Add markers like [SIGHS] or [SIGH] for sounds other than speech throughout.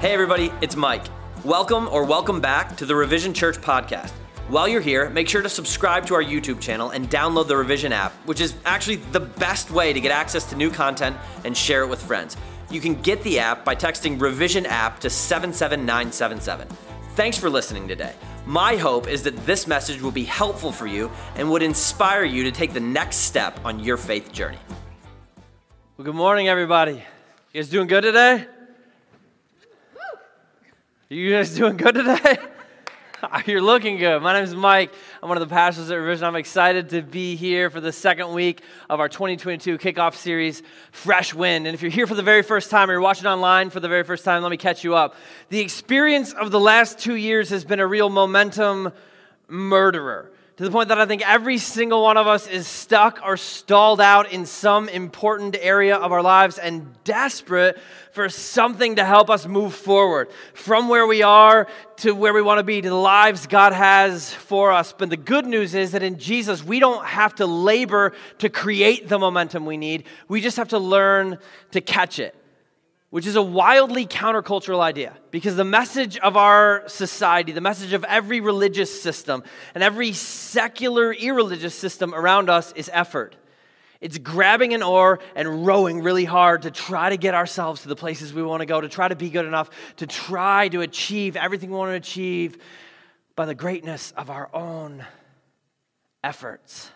Hey, everybody, it's Mike. Welcome or welcome back to the Revision Church podcast. While you're here, make sure to subscribe to our YouTube channel and download the Revision app, which is actually the best way to get access to new content and share it with friends. You can get the app by texting Revision app to 77977. Thanks for listening today. My hope is that this message will be helpful for you and would inspire you to take the next step on your faith journey. Well, good morning, everybody. You guys doing good today? You guys doing good today? [LAUGHS] You're looking good. My name is Mike. I'm one of the pastors at Revision. I'm excited to be here for the second week of our 2022 kickoff series, Fresh Wind. And if you're here for the very first time or you're watching online for the very first time, let me catch you up. The experience of the last two years has been a real momentum murderer to the point that I think every single one of us is stuck or stalled out in some important area of our lives and desperate for something to help us move forward. From where we are to where we want to be, to the lives God has for us. But the good news is that in Jesus, we don't have to labor to create the momentum we need, we just have to learn to catch it which is a wildly countercultural idea because the message of our society, the message of every religious system and every secular, irreligious system around us is effort. It's grabbing an oar and rowing really hard to try to get ourselves to the places we want to go, to try to be good enough, to try to achieve everything we want to achieve by the greatness of our own efforts.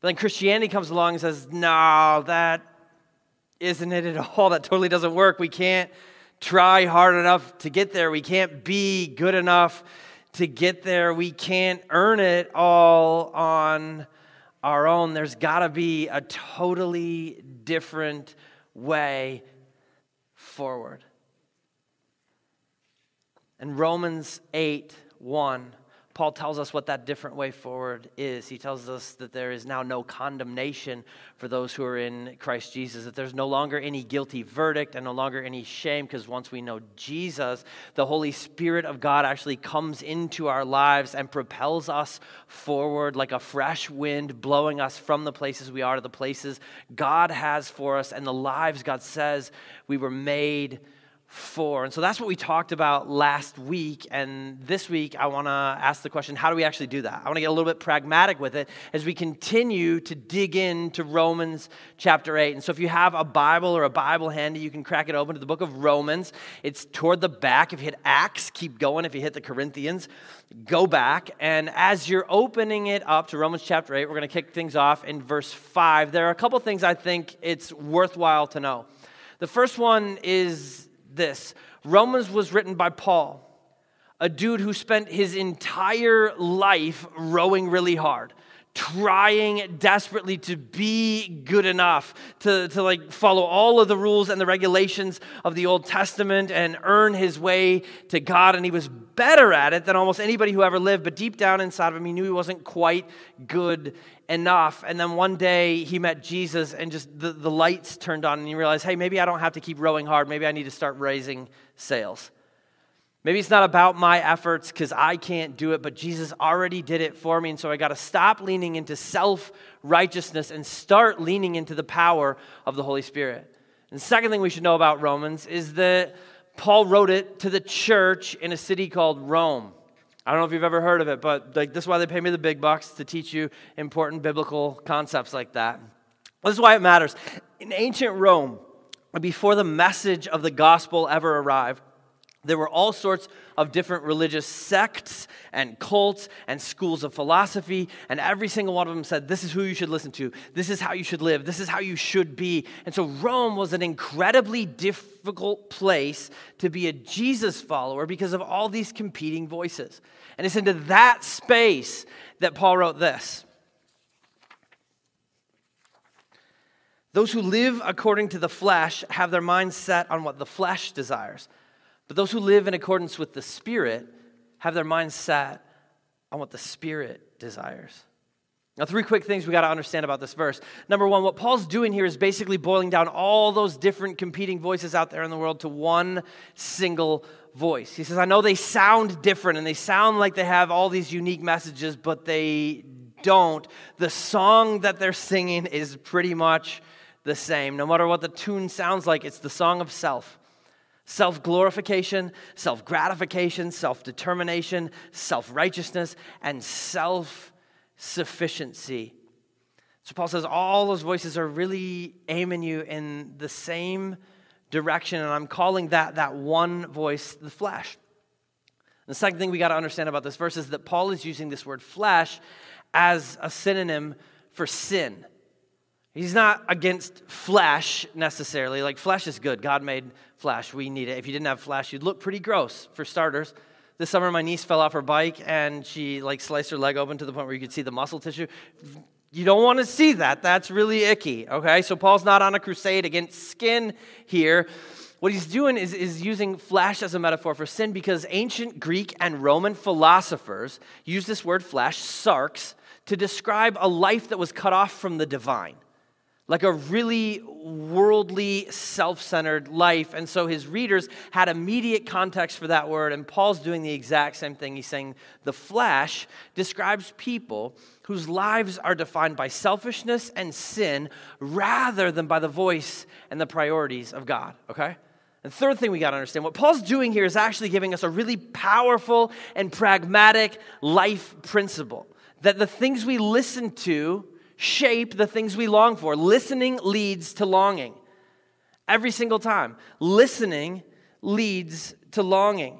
But then Christianity comes along and says, no, that isn't it at all? [LAUGHS] That totally doesn't work. We can't try hard enough to get there. We can't be good enough to get there. We can't earn it all on our own. There's got to be a totally different way forward. And Romans 8 1 Paul tells us what that different way forward is. He tells us that there is now no condemnation for those who are in Christ Jesus, that there's no longer any guilty verdict and no longer any shame, because once we know Jesus, the Holy Spirit of God actually comes into our lives and propels us forward like a fresh wind, blowing us from the places we are to the places God has for us and the lives God says we were made for. And so that's what we talked about last week. And this week, I want to ask the question how do we actually do that? I want to get a little bit pragmatic with it as we continue to dig into Romans chapter 8. And so if you have a Bible or a Bible handy, you can crack it open to the book of Romans. It's toward the back. If you hit Acts, keep going. If you hit the Corinthians, go back. And as you're opening it up to Romans chapter 8, we're going to kick things off in verse 5. There are a couple things I think it's worthwhile to know. The first one is this. Romans was written by Paul, a dude who spent his entire life rowing really hard trying desperately to be good enough to, to like follow all of the rules and the regulations of the old testament and earn his way to god. And he was better at it than almost anybody who ever lived. But deep down inside of him he knew he wasn't quite good enough. And then one day he met jesus and just the, the lights turned on and he realized hey maybe i don't have to keep rowing hard. Maybe i need to start raising sails Maybe it's not about my efforts because I can't do it, but Jesus already did it for me. And so I got to stop leaning into self righteousness and start leaning into the power of the Holy Spirit. And the second thing we should know about Romans is that Paul wrote it to the church in a city called Rome. I don't know if you've ever heard of it, but like this is why they pay me the big bucks to teach you important biblical concepts like that. This is why it matters. In ancient Rome, before the message of the gospel ever arrived, there were all sorts of different religious sects and cults and schools of philosophy, and every single one of them said, This is who you should listen to. This is how you should live. This is how you should be. And so Rome was an incredibly difficult place to be a Jesus follower because of all these competing voices. And it's into that space that Paul wrote this. Those who live according to the flesh have their minds set on what the flesh desires. But those who live in accordance with the Spirit have their minds set on what the Spirit desires. Now, three quick things we got to understand about this verse. Number one, what Paul's doing here is basically boiling down all those different competing voices out there in the world to one single voice. He says, I know they sound different and they sound like they have all these unique messages, but they don't. The song that they're singing is pretty much the same. No matter what the tune sounds like, it's the song of self self glorification, self gratification, self determination, self righteousness, and self sufficiency. So Paul says all those voices are really aiming you in the same direction, and I'm calling that that one voice the flesh. The second thing we got to understand about this verse is that Paul is using this word flesh as a synonym for sin. He's not against flesh necessarily. Like, flesh is good. God made flesh. We need it. If you didn't have flesh, you'd look pretty gross, for starters. This summer, my niece fell off her bike and she like sliced her leg open to the point where you could see the muscle tissue. You don't want to see that. That's really icky, okay? So, Paul's not on a crusade against skin here. What he's doing is, is using flesh as a metaphor for sin because ancient Greek and Roman philosophers use this word flesh, sarx, to describe a life that was cut off from the divine like a really worldly, self centered life. And so his readers had immediate context for that word. And Paul's doing the exact same thing. He's saying the flesh describes people whose lives are defined by selfishness and sin rather than by the voice and the priorities of God, okay? And third thing we got to understand what Paul's doing here is actually giving us a really powerful and pragmatic life principle that the things we listen to shape the things we long for. Listening leads to longing. Every single time. Listening leads to longing.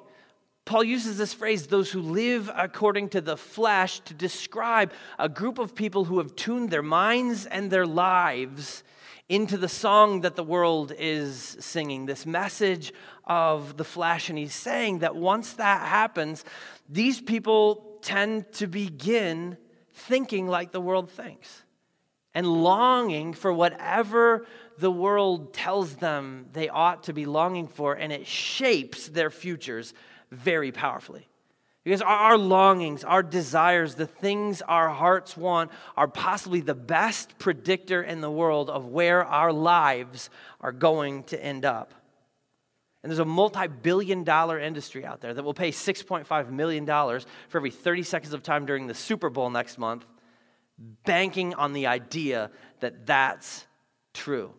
Paul uses this phrase, those who live according to the flesh, to describe a group of people who have tuned their minds and their lives into the song that the world is singing, this message of the flesh. And he's saying that once that happens, these people tend to begin thinking like the world thinks and longing for whatever the world tells them they ought to be longing for, and it shapes their futures very powerfully. Because our longings, our desires, the things our hearts want are possibly the best predictor in the world of where our lives are going to end up. And there's a multi billion dollar industry out there that will pay $6.5 million for every 30 seconds of time during the Super Bowl next month banking on the idea that that's true.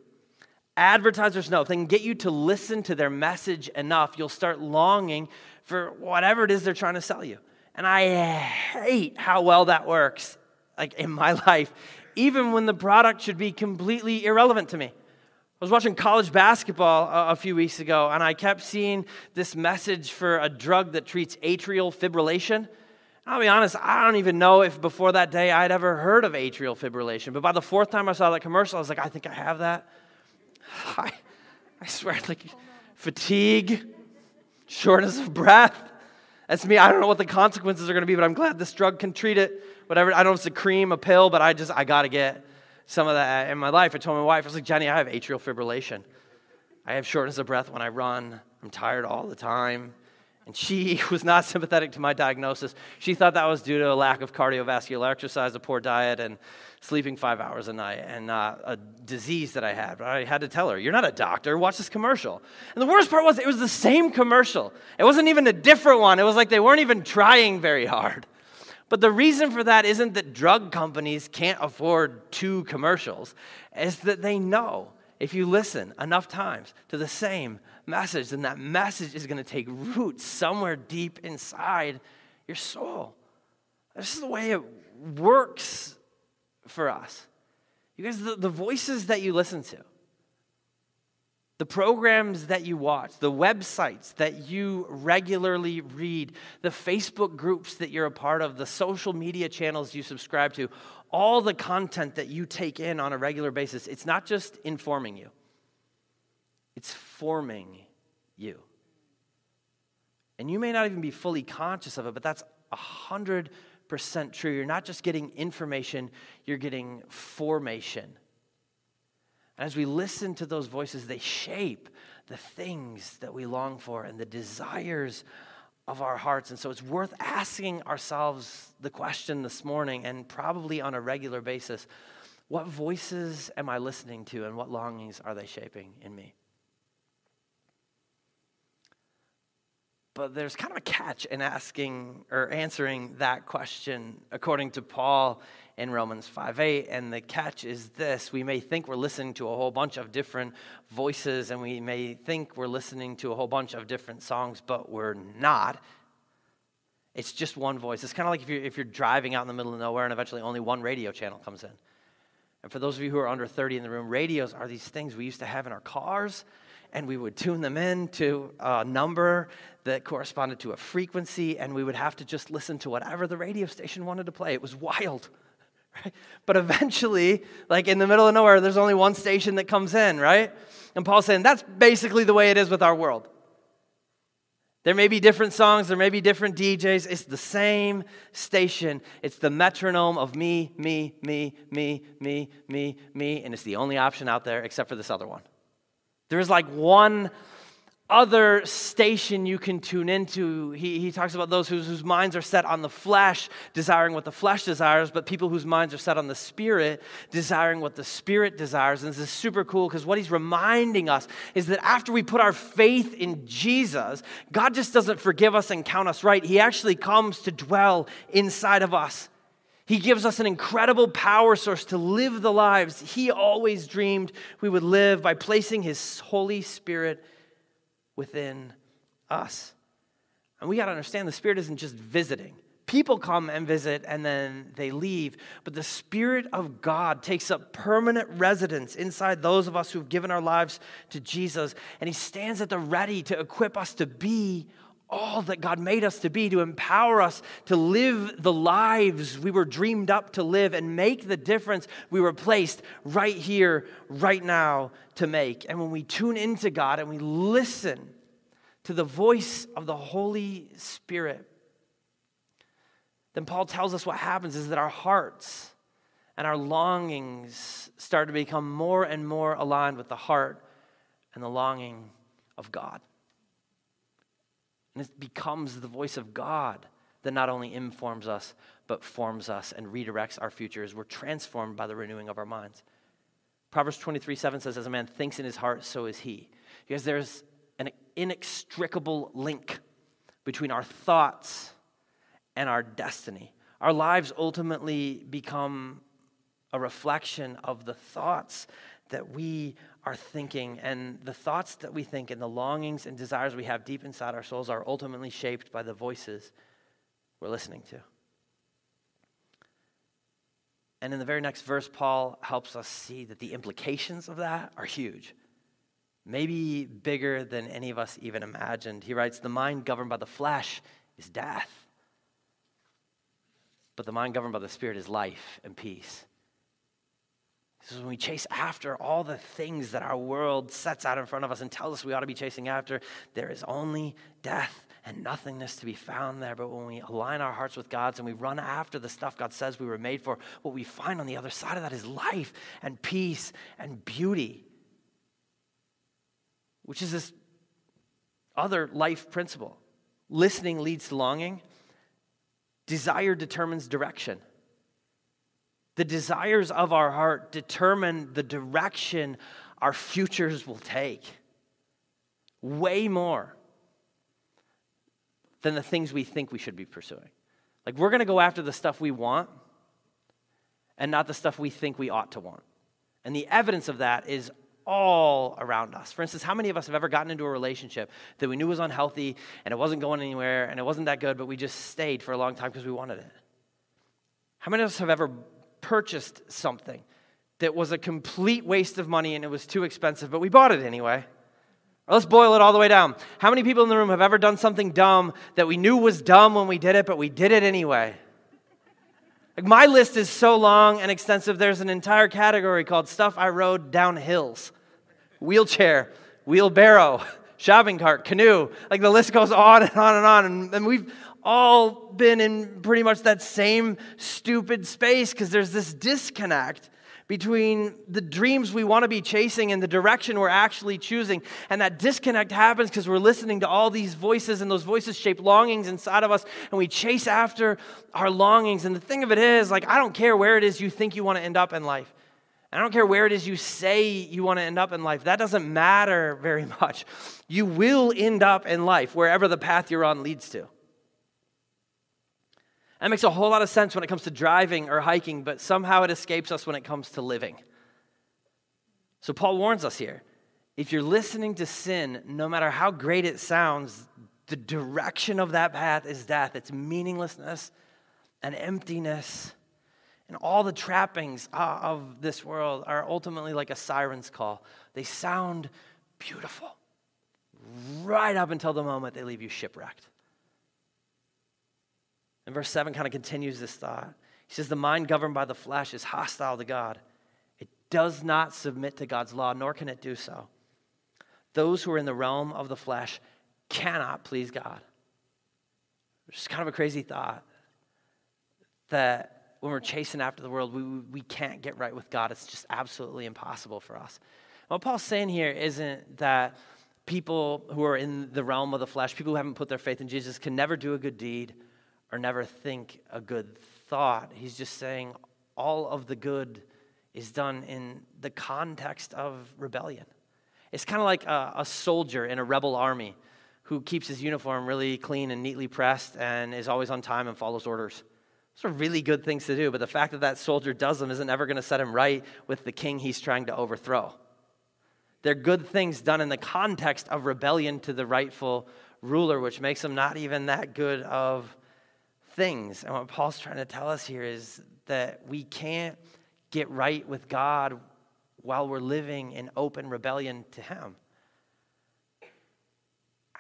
Advertisers know if they can get you to listen to their message enough, you'll start longing for whatever it is they're trying to sell you. And I hate how well that works, like in my [LAUGHS] life, even when the product should be completely irrelevant to me. I was watching college basketball a, a few weeks ago, and I kept seeing this message for a drug that treats atrial fibrillation. I'll be honest, I don't even know if before that day I'd ever heard of atrial fibrillation. But by the fourth time I saw that commercial, I was like, I think I have that. [SIGHS] I, I swear, [LAUGHS] like fatigue, shortness of breath. That's me. I don't know what the consequences are going to be, but I'm glad this drug can treat it. Whatever. I don't know if it's a cream, a pill, but I just, I got to get some of that in my life. I told my wife, I was like, Jenny, I have atrial fibrillation. I have shortness of breath when I run. I'm tired all the time. And she [LAUGHS] was not sympathetic to my diagnosis. She thought that was due to a lack of cardiovascular exercise, a poor diet, and sleeping five hours a night, and uh, a disease that I had. But I had to tell her, You're not a doctor. Watch this commercial. And the worst part was, it was the same commercial. It wasn't even a different one. It was like they weren't even trying very hard. But the reason for that isn't that drug companies can't afford two commercials, it's that they know if you listen enough times to the same message, then that message is going to take root somewhere deep inside your soul. This is the way it works for us. You guys, the, the voices that you listen to, the programs that you watch, the websites that you regularly read, the Facebook groups that you're a part of, the social media channels you subscribe to, all the content that you take in on a regular basis, it's not just informing you, it's forming you. And you may not even be fully conscious of it, but that's 100% true. You're not just getting information, you're getting formation. And as we listen to those voices, they shape the things that we long for and the desires of our hearts. And so it's worth asking ourselves the question this morning and probably on a regular basis what voices am I listening to and what longings are they shaping in me? But there's kind of a catch in asking or answering that question according to Paul in Romans 5 8. And the catch is this we may think we're listening to a whole bunch of different voices, and we may think we're listening to a whole bunch of different songs, but we're not. It's just one voice. It's kind of like if you're, if you're driving out in the middle of nowhere and eventually only one radio channel comes in. And for those of you who are under 30 in the room, radios are these things we used to have in our cars, and we would tune them in to a number that corresponded to a frequency, and we would have to just listen to whatever the radio station wanted to play. It was wild. [LAUGHS] Right? But eventually, like in the middle of nowhere, there's only one station that comes in, right? And Paul's saying that's basically the way it is with our world. There may be different songs, there may be different DJs. It's the same station. It's the metronome of me, me, me, me, me, me, me, and it's the only option out there except for this other one. There is like one other station you can tune into. He, he talks about those whose, whose minds are set on the flesh, desiring what the flesh desires, but people whose minds are set on the spirit, desiring what the spirit desires. And this is super cool because what he's reminding us is that after we put our faith in Jesus, God just doesn't forgive us and count us right. He actually comes to dwell inside of us. He gives us an incredible power source to live the lives He always dreamed we would live by placing His Holy Spirit within us. And we got to understand the Spirit isn't just visiting. People come and visit and then they leave, but the Spirit of God takes up permanent residence inside those of us who've given our lives to Jesus, and He stands at the ready to equip us to be all that God made us to be, to empower us to live the lives we were dreamed up to live and make the difference we were placed right here, right now to make. And when we tune into God and we listen to the voice of the Holy Spirit, then Paul tells us what happens is that our hearts and our longings start to become more and more aligned with the heart and the longing of God. And it becomes the voice of God that not only informs us, but forms us and redirects our futures. we're transformed by the renewing of our minds. Proverbs 23 7 says, As a man thinks in his heart, so is he. Because there's an inextricable link between our thoughts and our destiny. Our lives ultimately become a reflection of the thoughts that we are thinking. And the thoughts that we think and the longings and desires we have deep inside our souls are ultimately shaped by the voices we're listening to. And in the very next verse, Paul helps us see that the implications of that are huge, maybe bigger than any of us even imagined. He writes, The mind governed by the flesh is death, but the mind governed by the Spirit is life and peace. This is when we chase after all the things that our world sets out in front of us and tells us we ought to be chasing after, there is only death and nothingness to be found there. But when we align our hearts with God's and we run after the stuff God says we were made for, what we find on the other side of that is life and peace and beauty, which is this other life principle. Listening leads to longing, desire determines direction. The desires of our heart determine the direction our futures will take. Way more than the things we think we should be pursuing. Like, we're going to go after the stuff we want and not the stuff we think we ought to want. And the evidence of that is all around us. For instance, how many of us have ever gotten into a relationship that we knew was unhealthy and it wasn't going anywhere and it wasn't that good, but we just stayed for a long time because we wanted it? How many of us have ever purchased something that was a complete waste of money and it was too expensive, but we bought it anyway. Let's boil it all the way down. How many people in the room have ever done something dumb that we knew was dumb when we did it, but we did it anyway? Like my list is so long and extensive, there's an entire category called stuff I rode down hills wheelchair, wheelbarrow, shopping cart, canoe. Like the list goes on and on and on. And, and we've all been in pretty much that same stupid space because there's this disconnect between the dreams we want to be chasing and the direction we're actually choosing. And that disconnect happens because we're listening to all these voices, and those voices shape longings inside of us, and we chase after our longings. And the thing of it is, like, I don't care where it is you think you want to end up in life. I don't care where it is you say you want to end up in life. That doesn't matter very [LAUGHS] much. You will end up in life wherever the path you're on leads to. That makes a whole lot of sense when it comes to driving or hiking, but somehow it escapes us when it comes to living. So Paul warns us here if you're listening to sin, no matter how great it sounds, the direction of that path is death. It's meaninglessness and emptiness. And all the trappings of this world are ultimately like a siren's call. They sound beautiful right up until the moment they leave you shipwrecked. And verse 7 kind of continues this thought. He says, The mind governed by the flesh is hostile to God. It does not submit to God's law, nor can it do so. Those who are in the realm of the flesh cannot please God. It's kind of a crazy thought that when we're chasing after the world, we, we can't get right with God. It's just absolutely impossible for us. What Paul's saying here isn't that people who are in the realm of the flesh, people who haven't put their faith in Jesus, can never do a good deed or never think a good thought. He's just saying all of the good is done in the context of rebellion. It's kind of like a, a, soldier in a rebel army who keeps his uniform really clean and neatly pressed and is always on time and follows orders. Those are really good things to do, but the fact that that soldier does them isn't ever going to set him right with the king he's trying to overthrow. They're good things done in the context of rebellion to the rightful ruler, which makes them not even that good of things. And what Paul's trying to tell us here is that we can't get right with God while we're living in open rebellion to Him.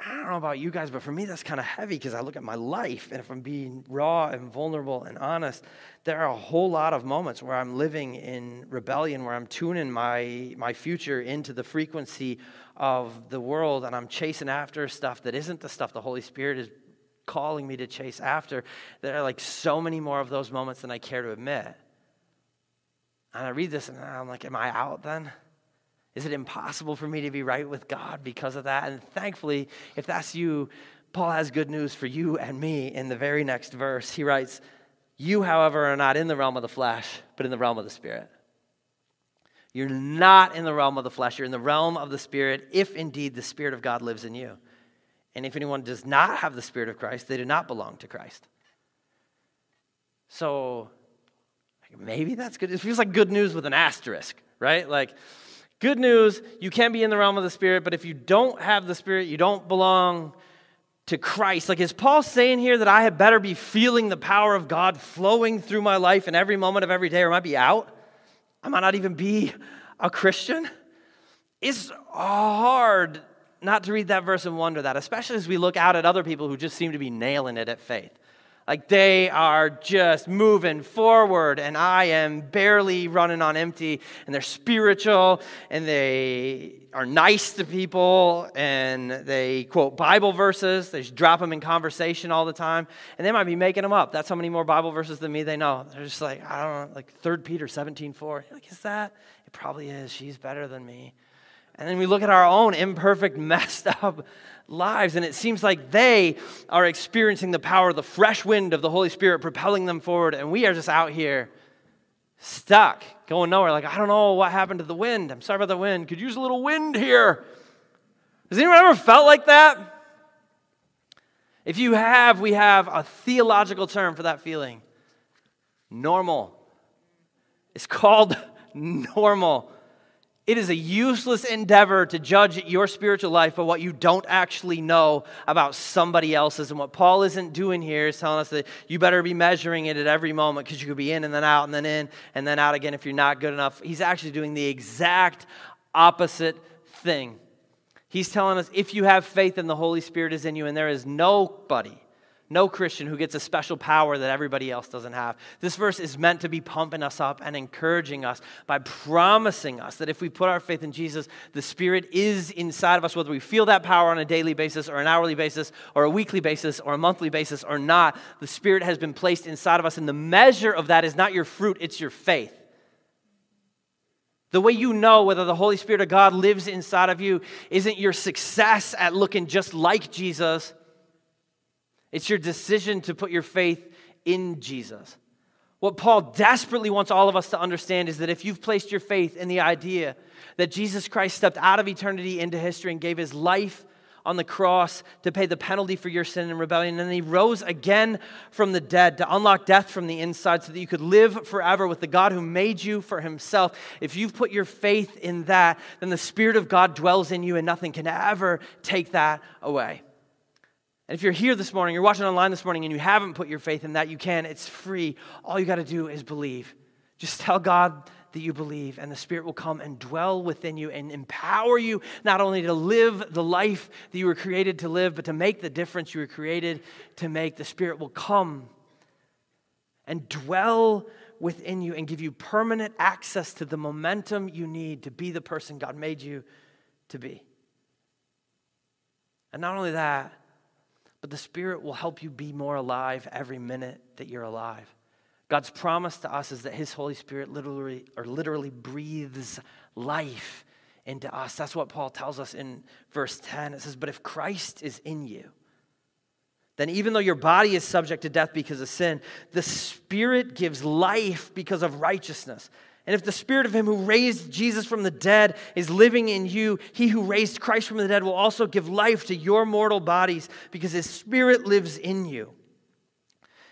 I don't know about you guys, but for me, that's kind of heavy because I look at my life, and if I'm being raw and vulnerable and honest, there are a whole lot of moments where I'm living in rebellion, where I'm tuning my, my future into the frequency of the world, and I'm chasing after stuff that isn't the stuff the Holy Spirit is calling me to chase after. There are like so many more of those moments than I care to admit. And I read this and I'm like, am I out then? Is it impossible for me to be right with God because of that? And thankfully, if that's you, Paul has good news for you and me in the very next verse. He writes, You, however, are not in the realm of the flesh, but in the realm of the Spirit. You're not in the realm of the flesh, you're in the realm of the Spirit, if indeed the Spirit of God lives in you. And if anyone does not have the Spirit of Christ, they do not belong to Christ. So maybe that's good. It feels like good news with an asterisk, right? Like, good news, you can be in the realm of the Spirit, but if you don't have the Spirit, you don't belong to Christ. Like, is Paul saying here that I had better be feeling the power of God flowing through my life in every moment of every day, or I might be out? I might not even be a Christian? It's hard not to read that verse and wonder that, especially as we look out at other people who just seem to be nailing it at faith. Like they are just moving forward, and I am barely running on empty. And they're spiritual, and they are nice to people, and they quote Bible verses. They just drop them in conversation all the time, and they might be making them up. That's how many more Bible verses than me they know. They're just like, I don't know, like 3 Peter 17 4. Like, is that? It probably is. She's better than me. And then we look at our own imperfect, [LAUGHS] messed up lives, and it seems like they are experiencing the power the fresh wind of the Holy Spirit propelling them forward, and we are just out here stuck, going nowhere. Like, I don't know what happened to the wind. I'm sorry about the wind. Could use a little wind here. Has anyone ever felt like that? If you have, we have a theological term for that feeling normal. It's called [LAUGHS] normal. It is a useless endeavor to judge your spiritual life by what you don't actually know about somebody else's. And what Paul isn't doing here is telling us that you better be measuring it at every moment because you could be in and then out and then in and then out again if you're not good enough. He's actually doing the exact opposite thing. He's telling us if you have faith and the Holy Spirit is in you, and there is nobody no Christian who gets a special power that everybody else doesn't have. This verse is meant to be pumping us up and encouraging us by promising us that if we put our faith in Jesus, the Spirit is inside of us, whether we feel that power on a daily basis or an hourly basis or a weekly basis or a monthly basis or not. The Spirit has been placed inside of us, and the measure of that is not your fruit, it's your faith. The way you know whether the Holy Spirit of God lives inside of you isn't your success at looking just like Jesus it's your decision to put your faith in Jesus. What Paul desperately wants all of us to understand is that if you've placed your faith in the idea that Jesus Christ stepped out of eternity into history and gave his life on the cross to pay the penalty for your sin and rebellion. And then he rose again from the dead to unlock death from the inside so that you could live forever with the God who made you for himself. If you've put your faith in that, then the Spirit of God dwells in you and nothing can ever take that away. And if you're here this morning, you're watching online this morning, and you haven't put your faith in that, you can. It's free. All you got to do is believe. Just tell God that you believe, and the Spirit will come and dwell within you and empower you not only to live the life that you were created to live, but to make the difference you were created to make. The Spirit will come and dwell within you and give you permanent access to the momentum you need to be the person God made you to be. And not only that, but the Spirit will help you be more alive every minute that you're alive. God's promise to us is that His Holy Spirit literally or literally breathes life into us. That's what Paul tells us in verse 10. It says, But if Christ is in you, then even though your body is subject to death because of sin, the Spirit gives life because of righteousness. And if the Spirit of Him who raised Jesus from the dead is living in you, He who raised Christ from the dead will also give life to your mortal bodies because His Spirit lives in you.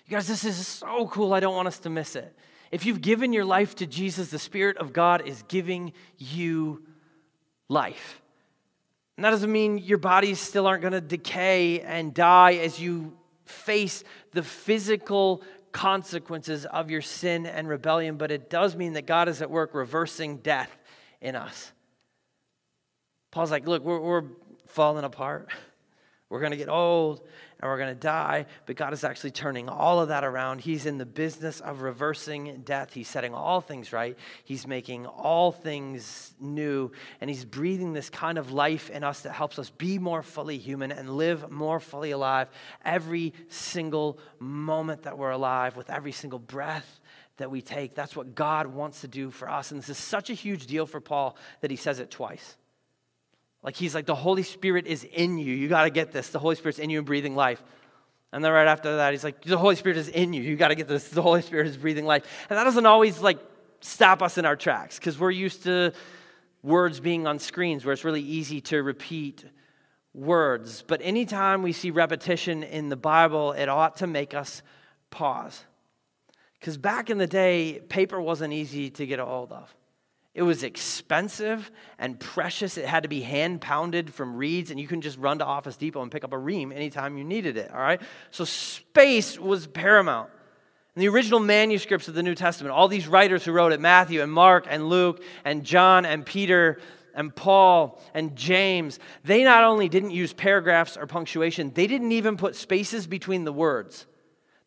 You guys, this is so cool. I don't want us to miss it. If you've given your life to Jesus, the Spirit of God is giving you life. And that doesn't mean your bodies still aren't going to decay and die as you face the physical consequences of your sin and rebellion, but it does mean that God is at work reversing death in us. Paul's like, look, we're, we're falling apart. [LAUGHS] We're going to get old and we're going to die, but God is actually turning all of that around. He's in the business of reversing death. He's setting all things right. He's making all things new, and He's breathing this kind of life in us that helps us be more fully human and live more fully alive every single moment that we're alive, with every single breath that we take. That's what God wants to do for us. And this is such a huge deal for Paul that he says it twice. Like he's like, the Holy Spirit is in you. You got to get this. The Holy Spirit's in you and breathing life. And then right after that, he's like, the Holy Spirit is in you. You got to get this. The Holy Spirit is breathing life. And that doesn't always like stop us in our tracks because we're used to words being on screens where it's really easy to repeat words. But anytime we see repetition in the Bible, it ought to make us pause. Because back in the day, paper wasn't easy to get a hold of. It was expensive and precious. It had to be hand pounded from reeds, and you couldn't just run to Office Depot and pick up a ream anytime you needed it, all right? So space was paramount. In the original manuscripts of the New Testament, all these writers who wrote it Matthew and Mark and Luke and John and Peter and Paul and James they not only didn't use paragraphs or punctuation, they didn't even put spaces between the words.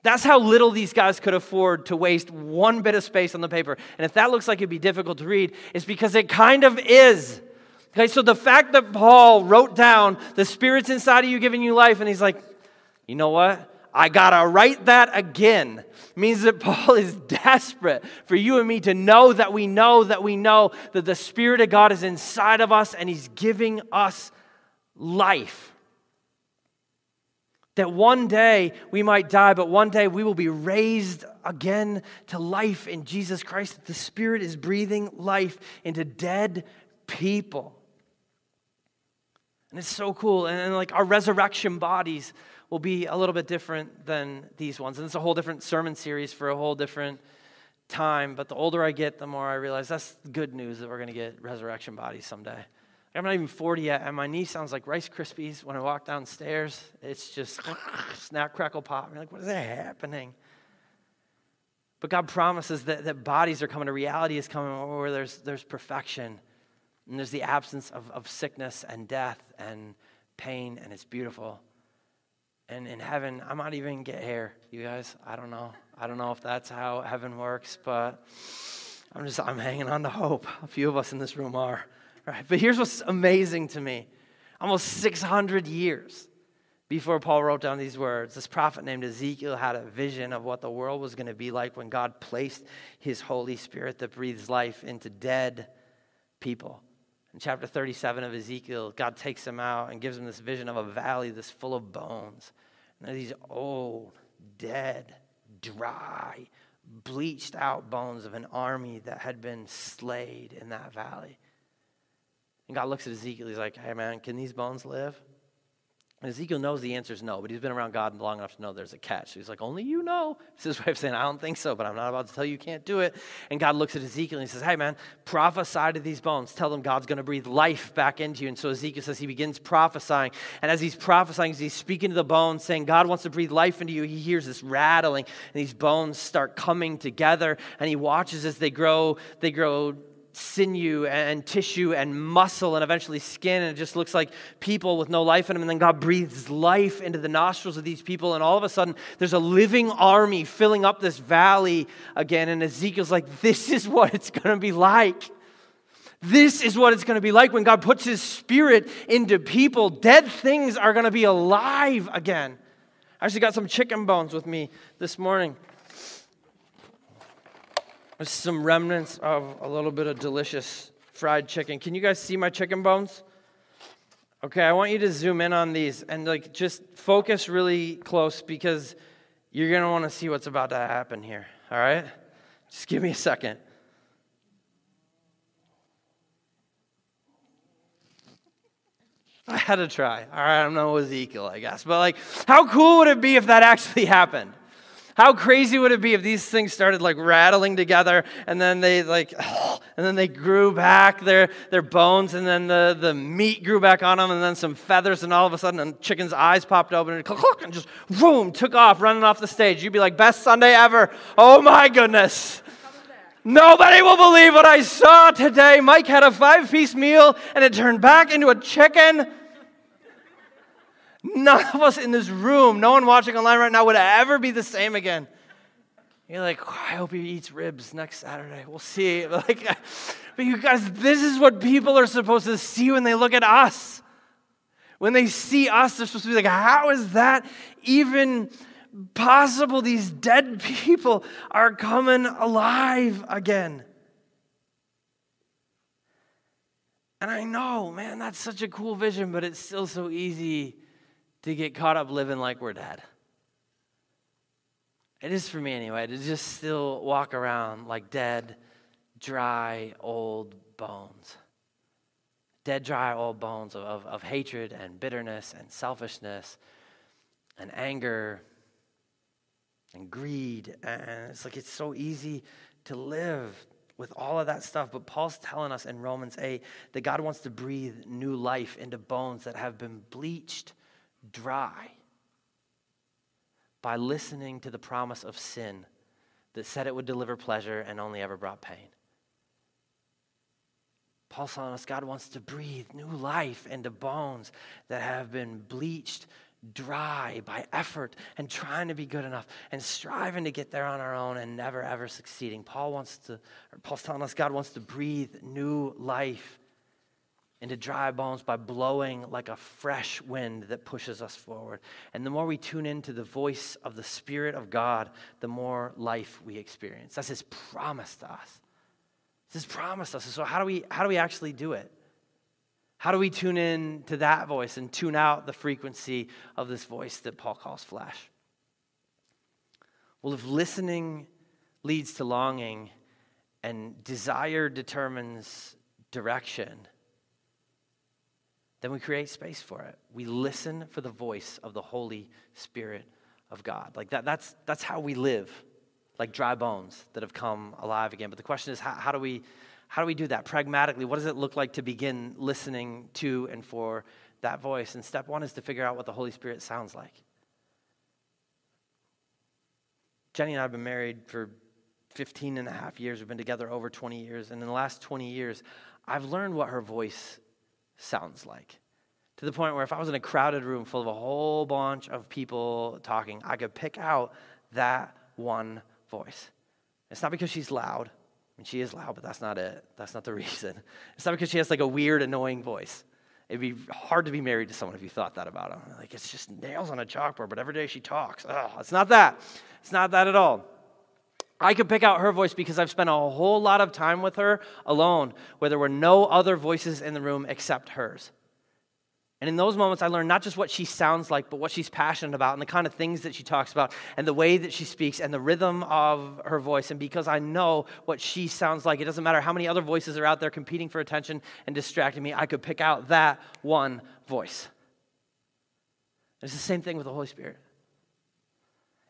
That's how little these guys could afford to waste one bit of space on the paper. And if that looks like it'd be difficult to read, it's because it kind of is. Okay, so the fact that Paul wrote down the Spirit's inside of you giving you life, and he's like, you know what? I gotta write that again. Means that [LAUGHS] Paul is desperate for you and me to know that we know that we know that the Spirit of God is inside of us and he's giving us life. That one day we might die, but one day we will be raised again to life in Jesus Christ. That the Spirit is breathing life into dead people. And it's so cool. And, and like our resurrection bodies will be a little bit different than these ones. And it's a whole different sermon series for a whole different time. But the older I get, the more I realize that's good news that we're going to get resurrection bodies someday. I'm not even 40 yet, and my knee sounds like Rice Krispies when I walk downstairs. It's just [LAUGHS] snap, crackle, pop. I'm like, what is that happening? But God promises that, that bodies are coming, a reality is coming where there's, there's perfection, and there's the absence of, of sickness and death and pain, and it's beautiful. And in heaven, I might even get hair, you guys. I don't know. I don't know if that's how heaven works, but I'm just, I'm hanging on to hope. A few of us in this room are. Right? But here's what's amazing to me almost 600 years before Paul wrote down these words, this prophet named Ezekiel had a vision of what the world was going to be like when God placed his Holy Spirit that breathes life into dead people. In chapter 37 of Ezekiel, God takes him out and gives him this vision of a valley that's full of bones. And these old, dead, dry, bleached out bones of an army that had been slayed in that valley. And God looks at Ezekiel. He's like, hey, man, can these bones live? Ezekiel knows the answer is no, but he's been around God long enough to know there's a catch. So he's like, Only you know. [LAUGHS] It's his way of saying, I don't think so, but I'm not about to tell you you can't do it. And God looks at Ezekiel and he says, Hey, man, prophesy to these bones. Tell them God's going to breathe life back into you. And so Ezekiel says he begins prophesying. And as he's prophesying, as he's speaking to the bones, saying, God wants to breathe life into you, he hears this rattling, and these bones start coming together. And he watches as they grow, they grow sinew and tissue and muscle and eventually skin, and it just looks like people with no life in them. And then God breathes life into the nostrils of these people, and all of a sudden, there's a living army filling up this valley again. And Ezekiel's like, This is what it's going to be like. This is what it's going to be like when God puts his spirit into people. Dead things are going to be alive again. I actually got some chicken bones with me this morning. Some remnants of a little bit of delicious fried chicken. Can you guys see my chicken bones? Okay, I want you to zoom in on these and like just focus really close because you're going to want to see what's about to happen here. All right? Just give me a second. I had to try. All right, I'm no Ezekiel, I guess. But like, how cool would it be if that actually [LAUGHS] happened? How crazy would it be if these things started like rattling together and then they like, [SIGHS] and then they grew back their, their bones and then the, the meat grew back on them and then some feathers and all of a sudden a chicken's eyes popped open and, [LAUGHS] and just boom, took off running off the stage. You'd be like, best Sunday ever. Oh my goodness. Nobody will believe what I saw today. Mike had a five piece meal and it turned back into a chicken. None of us in this room, no one watching online right now would ever be the same again. You're like, oh, I hope he eats ribs next Saturday. We'll see. [LAUGHS] Like, but you guys, this is what people are supposed to see when they look at us. When they see us, they're supposed to be like, how is that even possible? These dead [LAUGHS] people are coming alive again. And I know, man, that's such a cool vision, but it's still so easy to get caught up living like we're dead. It is for me anyway, to just still walk around like dead, dry, old bones. Dead, dry, old bones of, of, of hatred and bitterness and selfishness and anger and greed. And it's like it's so easy to live with all of that stuff. But Paul's telling us in Romans 8 that God wants to breathe new life into bones that have been bleached dry by listening to the promise of sin that said it would deliver pleasure and only ever brought pain. Paul's telling us God wants to breathe new life into bones that have been bleached dry by effort and trying to be good enough and striving to get there on our own and never ever succeeding. Paul wants to, Paul's telling us God wants to breathe new life into dry bones by blowing like a fresh wind that pushes us forward. And the more we tune into the voice of the Spirit of God, the more life we experience. That's His promise to us. This His promise us. So, how do we, how do we actually do it? How do we tune in to that voice and tune out the frequency of this voice that Paul calls flesh? Well, if listening leads to longing and desire determines direction, then we create space for it. We listen for the voice of the Holy Spirit of God. Like that, that's, that's how we live, like dry bones that have come alive again. But the question is, how, how, do we, how do we do that pragmatically? What does it look like to begin listening to and for that voice? And step one is to figure out what the Holy Spirit sounds like. Jenny and I have been married for 15 and a half years. We've been together over 20 years. And in the last 20 years, I've learned what her voice sounds like. To the point where if I was in a crowded room full of a whole bunch of people talking, I could pick out that one voice. It's not because she's loud. I mean, she is loud, but that's not it. That's not the [LAUGHS] reason. It's not because she has like a weird, annoying voice. It'd be hard to be married to someone if you thought that about them. Like, it's just nails on a chalkboard, but every day she talks. Oh, it's not that. It's not that at all. I could pick out her voice because I've spent a whole lot of time with her alone, where there were no other voices in the room except hers. And in those moments, I learned not just what she sounds like, but what she's passionate about and the kind of things that she talks about and the way that she speaks and the rhythm of her voice. And because I know what she sounds like, it doesn't matter how many other voices are out there competing for attention and distracting me, I could pick out that one voice. It's the same thing with the Holy Spirit.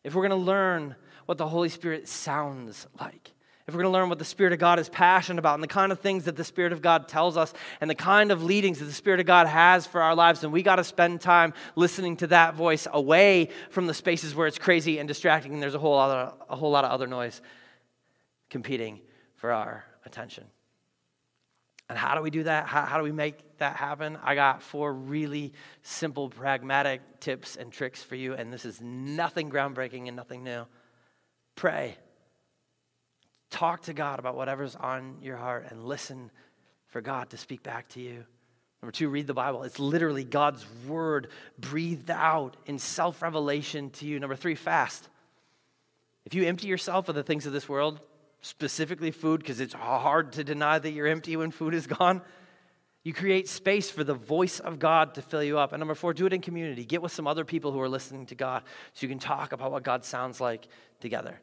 If we're going to learn what the Holy Spirit sounds like, if we're going to learn what the Spirit of God is passionate about and the kind of things that the Spirit of God tells us and the kind of leadings that the Spirit of God has for our lives, then we got to spend time listening to that voice away from the spaces where it's crazy and distracting and there's a whole, other, a whole lot of other noise competing for our attention. And how do we do that? How, how, do we make that happen? I got four really simple, pragmatic tips and tricks for you, and this is nothing groundbreaking and nothing new. Pray. Talk to God about whatever's on your heart and listen for God to speak back to you. Number two, read the Bible. It's literally God's word breathed out in self revelation to you. Number three, fast. If you empty yourself of the things of this world, specifically food, because it's hard to deny that you're empty when food is [LAUGHS] gone, you create space for the voice of God to fill you up. And number four, do it in community. Get with some other people who are listening to God so you can talk about what God sounds like together.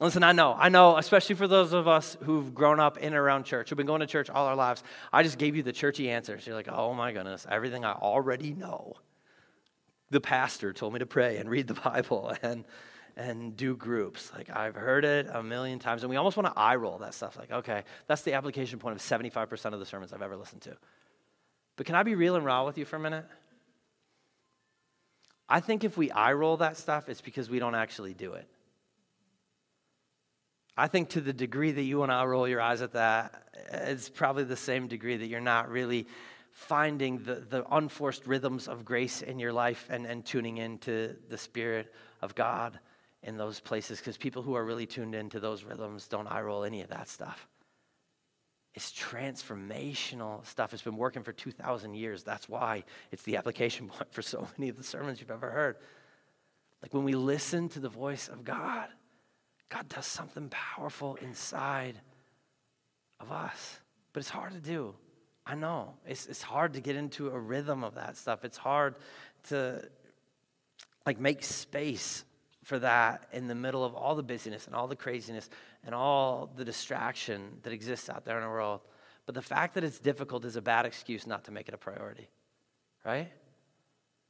Listen, I know, I know, especially for those of us who've grown up in and around church, who've been going to church all our lives, I just gave you the churchy answers. You're like, oh my goodness, everything I already know. The pastor told me to pray and read the Bible [LAUGHS] and, and do groups. Like, I've heard it a million times, and we almost want to eye roll that stuff. Like, okay, that's the application point of 75% of the sermons I've ever listened to. But can I be real and raw with you for a minute? I think if we eye roll that stuff, it's because we don't actually do it. I think to the degree that you and I roll your eyes at that, it's probably the same degree that you're not really finding the, the unforced rhythms of grace in your life and, and tuning into the Spirit of God in those places. Because people who are really tuned into those rhythms don't eye roll any of that stuff. It's transformational stuff. It's been working for 2,000 years. That's why it's the application [LAUGHS] point for so many of the sermons you've ever heard. Like when we listen to the voice of God, God does something powerful inside of us. But it's hard to do. I know. It's, it's hard to get into a rhythm of that stuff. It's hard to like make space for that in the middle of all the busyness and all the craziness and all the distraction that exists out there in the world. But the fact that it's difficult is a bad excuse not to make it a priority, right?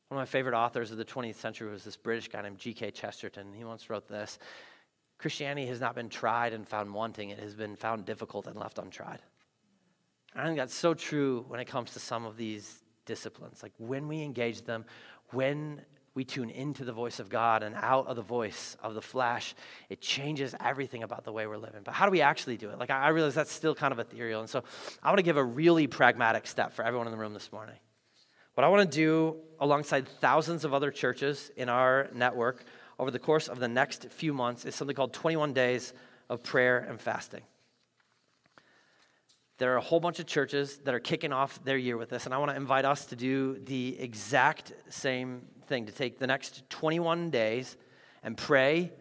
One of my favorite authors of the 20th century was this British guy named G.K. Chesterton. He once wrote this Christianity has not been tried and found wanting, it has been found difficult and left untried. I think that's so true when it comes to some of these disciplines. Like when we engage them, when we tune into the voice of God and out of the voice of the flesh, it changes everything about the way we're living. But how do we actually do it? Like, I realize that's still kind of ethereal. And so I want to give a really pragmatic step for everyone in the room this morning. What I want to do alongside thousands of other churches in our network over the course of the next few months is something called 21 Days of Prayer and Fasting. There are a whole bunch of churches that are kicking off their year with this, and I want to invite us to do the exact same thing to take the next 21 days and pray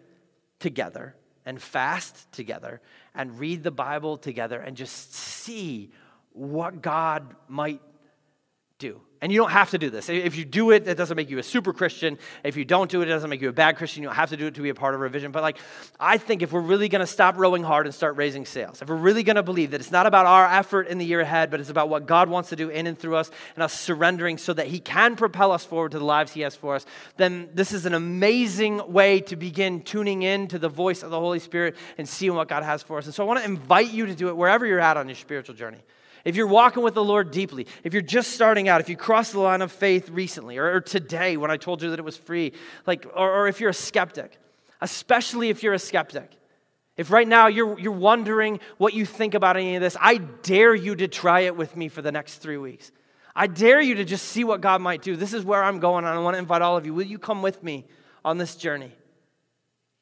together and fast together and read the Bible together and just see what God might do. And you don't have to do this. If you do it, that doesn't make you a super Christian. If you don't do it, it doesn't make you a bad Christian. You don't have to do it to be a part of a Revision. But like, I think if we're really going to stop rowing hard and start raising sails, if we're really going to believe that it's not about our effort in the year ahead, but it's about what God wants to do in and through us and us surrendering so that He can propel us forward to the lives He has for us, then this is an amazing way to begin tuning in to the voice of the Holy Spirit and seeing what God has for us. And so I want to invite you to do it wherever you're at on your spiritual journey. If you're walking with the Lord deeply, if you're just starting out, if you crossed the line of faith recently or, or today when I told you that it was free, like, or, or if you're a skeptic, especially if you're a skeptic, if right now you're, you're wondering what you think about any of this, I dare you to try it with me for the next three weeks. I dare you to just see what God might do. This is where I'm going, and I want to invite all of you. Will you come with me on this journey?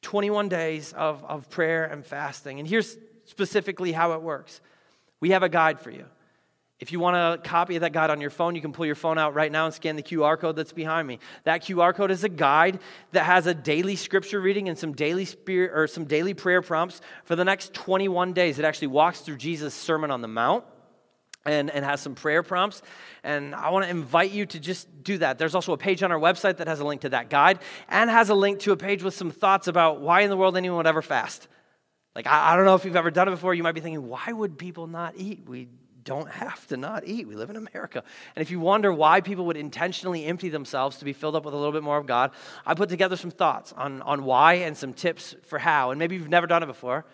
21 days of, of prayer and fasting. And here's specifically how it works we have a guide for you. If you want a copy of that guide on your phone, you can pull your phone out right now and scan the QR code that's behind me. That QR code is a guide that has a daily scripture reading and some daily spirit or some daily prayer prompts for the next 21 days. It actually walks through Jesus' Sermon on the Mount and, and has some prayer prompts. And I want to invite you to just do that. There's also a page on our website that has a link to that guide and has a link to a page with some thoughts about why in the world anyone would ever fast. Like, I, I don't know if you've ever done it before. You might be thinking, why would people not eat? We don't have to not eat. We live in America. And if you wonder why people would intentionally empty themselves to be filled up with a little bit more of God, I put together some thoughts on, on why and some tips for how. And maybe you've never done it before.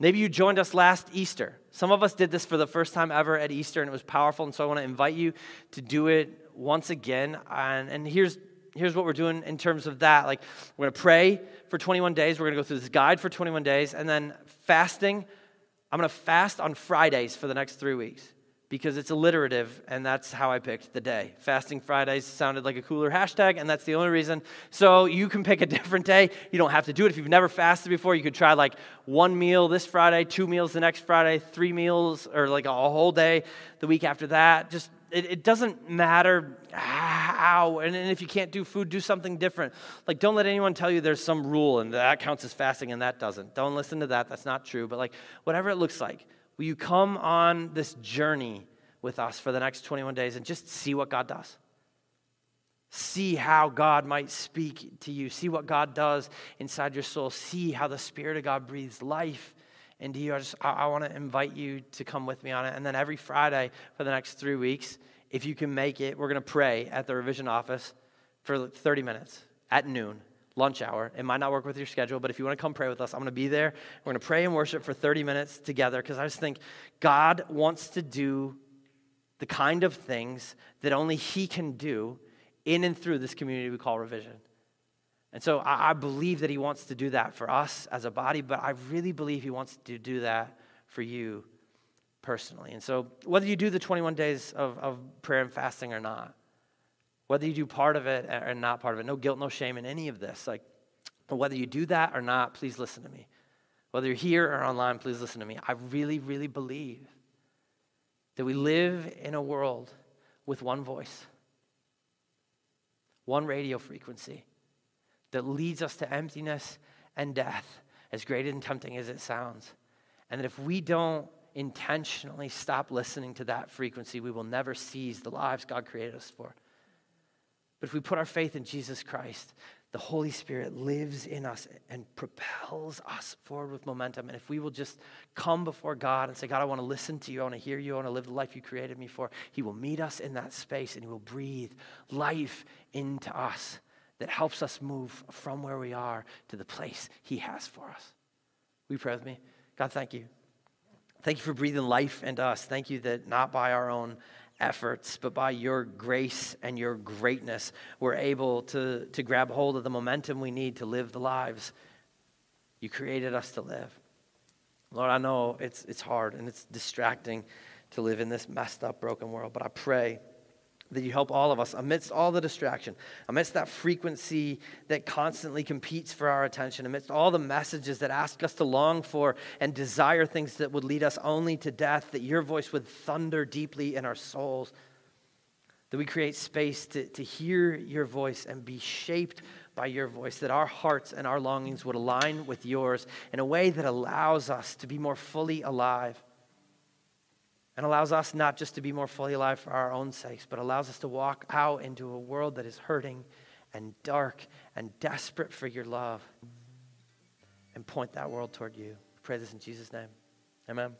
Maybe you joined us last Easter. Some of us did this for the first time ever at Easter, and it was powerful. And so I want to invite you to do it once again. And, and here's, here's what we're doing in terms of that. Like, we're going to pray for 21 days. We're going to go through this guide for 21 days. And then fasting I'm going to fast on Fridays for the next three weeks because it's alliterative, and that's how I picked the day. Fasting Fridays sounded like a cooler hashtag, and that's the only reason. So you can pick a different day. You don't have to do it. If you've never fasted before, you could try like one meal this Friday, two meals the next Friday, three meals, or like a whole day the week after that. Just it, it doesn't matter how. And, and if you can't do food, do something different. Like, don't let anyone tell you there's some rule and that counts as fasting and that doesn't. Don't listen to that. That's not true. But, like, whatever it looks like, will you come on this journey with us for the next 21 days and just see what God does? See how God might speak to you. See what God does inside your soul. See how the Spirit of God breathes life and you, I, just, I, I want to invite you to come with me on it. And then every Friday for the next three weeks, if you can make it, we're going to pray at the revision office for 30 minutes at noon, lunch hour. It might not work with your schedule, but if you want to come pray with us, I'm going to be there. We're going to pray and worship for 30 minutes together because I just think God wants to do the kind of things that only He can do in and through this community we call Revision. And so I, I believe that he wants to do that for us as a body, but I really believe he wants to do that for you personally. And so whether you do the 21 days of, of prayer and fasting or not, whether you do part of it or not part of it, no guilt, no shame in any of this. Like, whether you do that or not, please listen to me. Whether you're here or online, please listen to me. I really, really believe that we live in a world with one voice, one radio frequency, that leads us to emptiness and death, as great and tempting as it sounds. And that if we don't intentionally stop listening to that frequency, we will never seize the lives God created us for. But if we put our faith in Jesus Christ, the Holy Spirit lives in us and propels us forward with momentum. And if we will just come before God and say, God, I want to listen to you, I want to hear you, I want to live the life you created me for, He will meet us in that space and He will breathe life into us that helps us move from where we are to the place He has for us. You pray with me? God, thank you. Thank you for breathing life into us. Thank you that not by our own efforts, but by your grace and your greatness, we're able to, to grab hold of the momentum we need to live the lives you created us to live. Lord, I know it's, it's hard and it's distracting to live in this messed up, broken world, but I pray that you help all of us amidst all the distraction, amidst that frequency that constantly competes for our attention, amidst all the messages that ask us to long for and desire things that would lead us only to death, that your voice would thunder deeply in our souls, that we create space to, to hear your voice and be shaped by your voice, that our hearts and our longings would align with yours in a way that allows us to be more fully alive and allows us not just to be more fully alive for our own sakes, but allows us to walk out into a world that is hurting and dark and desperate for your love and point that world toward you. We pray this in Jesus' name. Amen.